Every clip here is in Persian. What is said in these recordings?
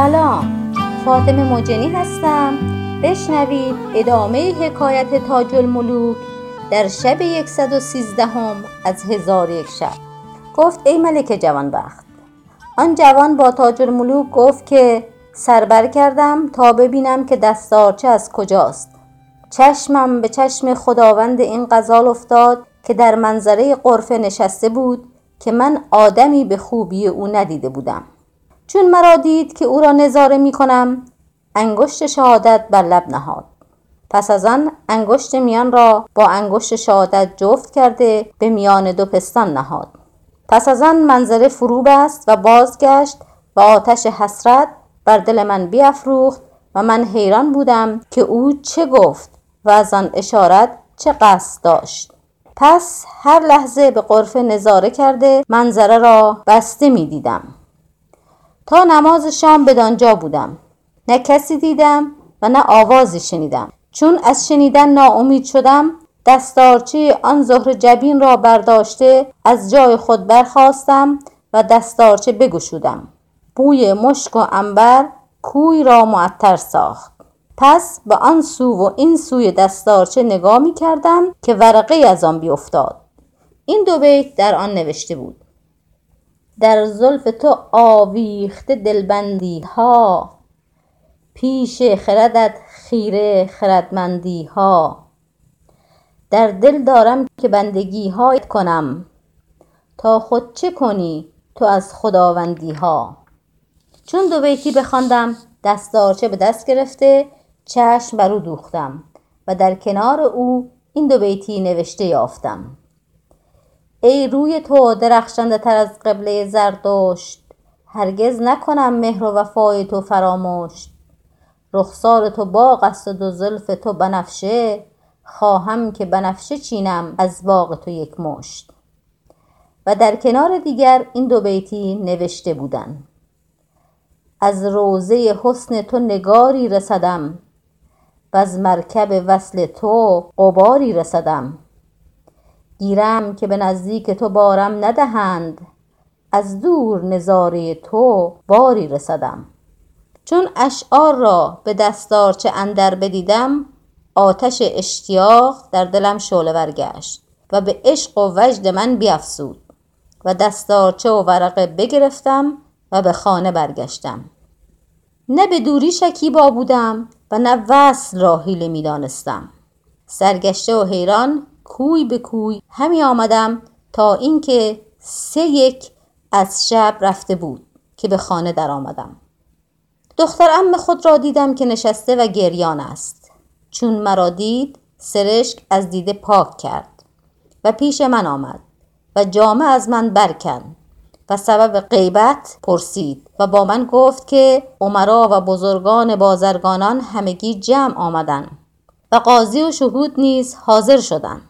سلام. فاطمه مجنی هستم. بشنوید ادامه حکایت تاج الملوک در شب یکصد و سیزدهم از هزار یک شب. گفت ای ملک جوانبخت. آن جوان با تاج الملوک گفت که سر بر کردم تا ببینم که دستارچه از کجاست. چشمم به چشم خداوند این غزال افتاد که در منظره غرفه نشسته بود که من آدمی به خوبی او ندیده بودم. چون مرا دید که او را نظاره می کنم انگشت شهادت بر لب نهاد. پس از آن انگشت میان را با انگشت شهادت جفت کرده به میان دو پستان نهاد. پس از آن منظره فرو بست و بازگشت و آتش حسرت بر دل من بیافروخت و من حیران بودم که او چه گفت و از آن اشارت چه قصد داشت. پس هر لحظه به غرفه نظاره کرده منظره را بسته می دیدم. تا نماز شام بدانجا بودم. نه کسی دیدم و نه آوازی شنیدم. چون از شنیدن ناامید شدم دستارچه آن زهر جبین را برداشته از جای خود برخواستم و دستارچه بگشودم. بوی مشک و انبر کوی را معطر ساخت. پس به آن سو و این سوی دستارچه نگاه می کردم که ورقه از آن بیافتاد این دو بیت در آن نوشته بود. در زلف تو آویخته دلبندی ها پیش خردت خیره خردمندی ها در دل دارم که بندگی هایت کنم. تا خود چه کنی تو از خداوندی ها چون دو بیتی بخواندم دستارچه به دست گرفته چشم بر دوختم و در کنار او این دو بیتی نوشته یافتم. ای روی تو درخشنده تر از قبله زردشت هرگز نکنم مهر و وفای تو فرامشت رخسار تو باغ است و زلف تو بنفشه. خواهم که بنفشه چینم از باغ تو یک مشت. و در کنار دیگر این دو بیتی نوشته بودند از روضه حسن تو نگاری رسدم. وز مرکب وصل تو غباری رسدم. گیرم که به نزدیک تو بارم ندهند. از دور نظاره تو باری رسدم. چون اشعار را به دستارچه اندر بدیدم آتش اشتیاق در دلم شعله ور گشت و به عشق و وجد من بیفزود و دستارچه و ورقه بگرفتم و به خانه برگشتم. نه به دوری شکیبا بودم و نه وصل را حیله می دانستم سرگشته و حیران کوی به کوی همی آمدم تا اینکه سه یک از شب رفته بود که به خانه در آمدم. دختر ام خود را دیدم که نشسته و گریان است. چون مرا دید سرشک از دیده پاک کرد و پیش من آمد و جامه از من برکن و سبب غیبت پرسید و با من گفت که عمرا و بزرگان بازرگانان همگی جمع آمدن و قاضی و شهود نیز حاضر شدند.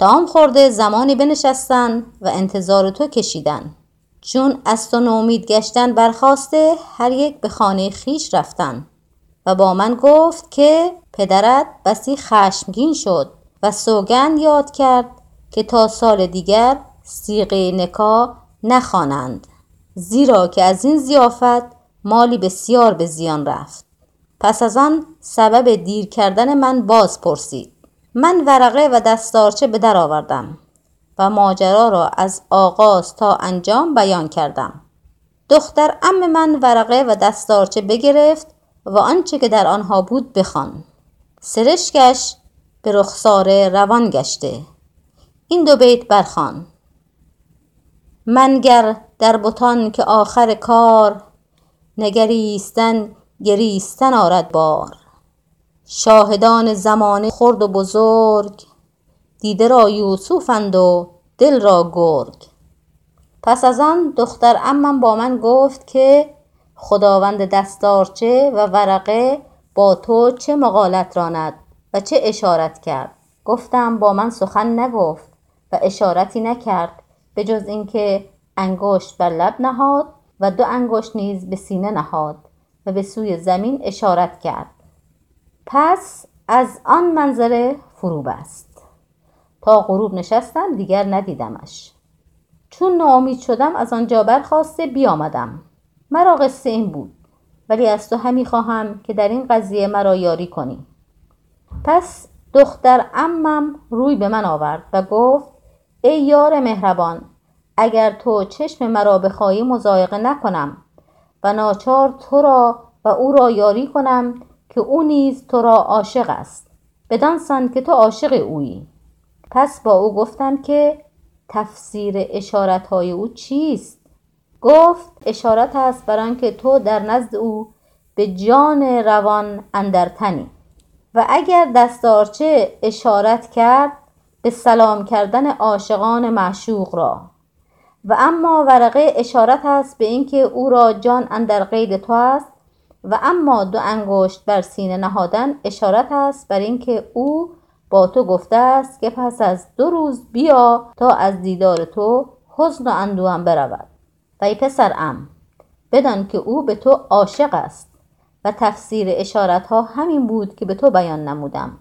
دام خورده زمانی بنشستن و انتظار تو کشیدن. چون از تو نومید گشتن برخواسته هر یک به خانه خیش رفتن. و با من گفت که پدرت بسی خشمگین شد و سوگند یاد کرد که تا سال دیگر سیغه نکا نخوانند. زیرا که از این زیافت مالی بسیار به زیان رفت. پس از آن سبب دیر کردن من باز پرسید. من ورقه و دستارچه به در آوردم و ماجرا را از آغاز تا انجام بیان کردم. دختر ام من ورقه و دستارچه بگرفت و آنچه که در آنها بود بخوان. سرشکش به رخساره روان گشته. این دو بیت برخوان. منگر در بتان که آخر کار نگریستن گریستن آرد بار. شاهدان زمانه خرد و بزرگ. دیده را یوسفند و دل را گرگ. پس از آن دختر عمم با من گفت که خداوند دستارچه و ورقه با تو چه مقالت راند و چه اشارت کرد. گفتم با من سخن نگفت و اشارتی نکرد به جز اینکه انگشت بر لب نهاد و دو انگشت نیز به سینه نهاد و به سوی زمین اشارت کرد. پس از آن منظره فرو بست تا غروب نشستم دیگر ندیدمش. چون ناامید شدم از آنجا برخواسته بیامدم. مرا قصه این بود ولی از تو همی خواهم که در این قضیه مرا یاری کنی. پس دختر امم روی به من آورد و گفت ای یار مهربان اگر تو چشم مرا بخواهی مزایقه نکنم و ناچار تو را و او را یاری کنم که او نیز تو را عاشق است. بدانسان که تو عاشق اویی. پس با او گفتم که تفسیر اشارت های او چیست؟ گفت اشارت است بر آنکه تو در نزد او به جان روان اندر تنی. و اگر دستارچه اشارت کرد به سلام کردن عاشقان معشوق را. و اما ورقه اشارت است به اینکه او را جان اندر قید تو است و اما دو انگشت بر سینه نهادن اشارت است بر اینکه او با تو گفته است که پس از دو روز بیا تا از دیدار تو حزن و اندوهم برود. و ای ام بدان که او به تو عاشق است و تفسیر اشارت ها همین بود که به تو بیان نمودم.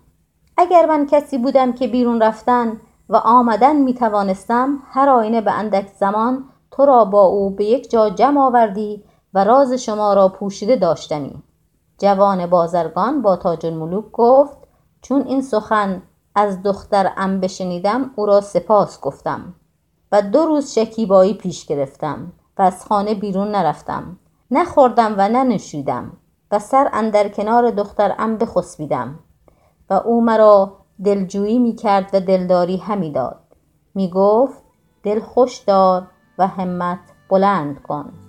اگر من کسی بودم که بیرون رفتن و آمدن می توانستم هر آینه به اندک زمان تو را با او به یک جا جمع آوردی و راز شما را پوشیده داشتمی. جوان بازرگان با تاج الملوک گفت چون این سخن از دختر ام بشنیدم او را سپاس گفتم و دو روز شکیبایی پیش گرفتم و از خانه بیرون نرفتم. نخوردم و ننوشیدم و سر اندر کنار دختر ام بخسبیدم و او مرا دلجویی می کرد و دلداری همی داد. می گفت دل خوش دار و همت بلند کن.